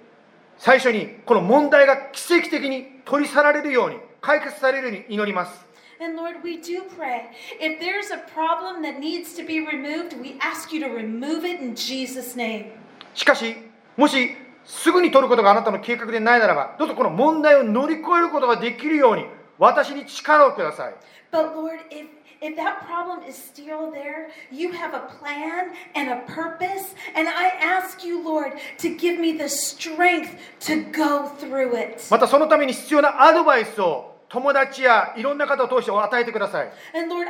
最初にこの問題が奇跡的に取り去られるように解決されるように祈ります And Lord, we do pray. If there's a problem that needs to be removed, we ask you to remove it in Jesus' name. しかしもしすぐに取ることがあなたの計画でないならばどうぞこの問題を乗り越えることができるように私に力をください But Lord, if if that problem is still there, you have a plan and a purpose, and I ask you, Lord, to give me the strength to go through it. またそのために必要なアドバイスを 友達やいろんな方を通して与えてください。Lord,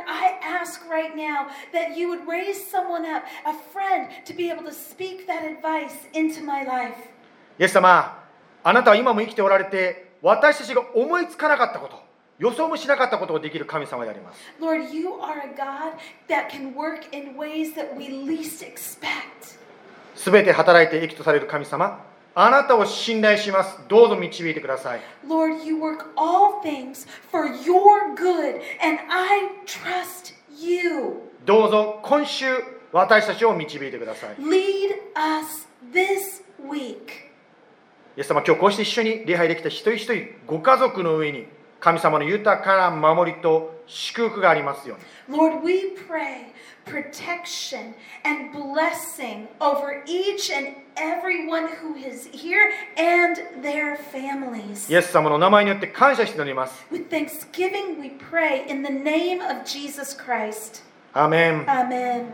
イエス様、あなたは今も生きておられて、私たちが思いつかなかったこと、予想もしなかったことをできる神様であります。すべて働いて生きとされる神様。あなたを信頼しますどうぞ導いてください Lord, you work all things for your good, and I trust you. どうぞ今週私たちを導いてください Lead us this week. イエス様今日こうして一緒に礼拝できた一人一人ご家族の上に神様の豊かな守りと祝福がありますように Lord, we pray protection and blessing over each and everyone who is here and their families. イエス様の名前によって感謝しております With thanksgiving, we pray in the name of Jesus Christ. アーメン Amen.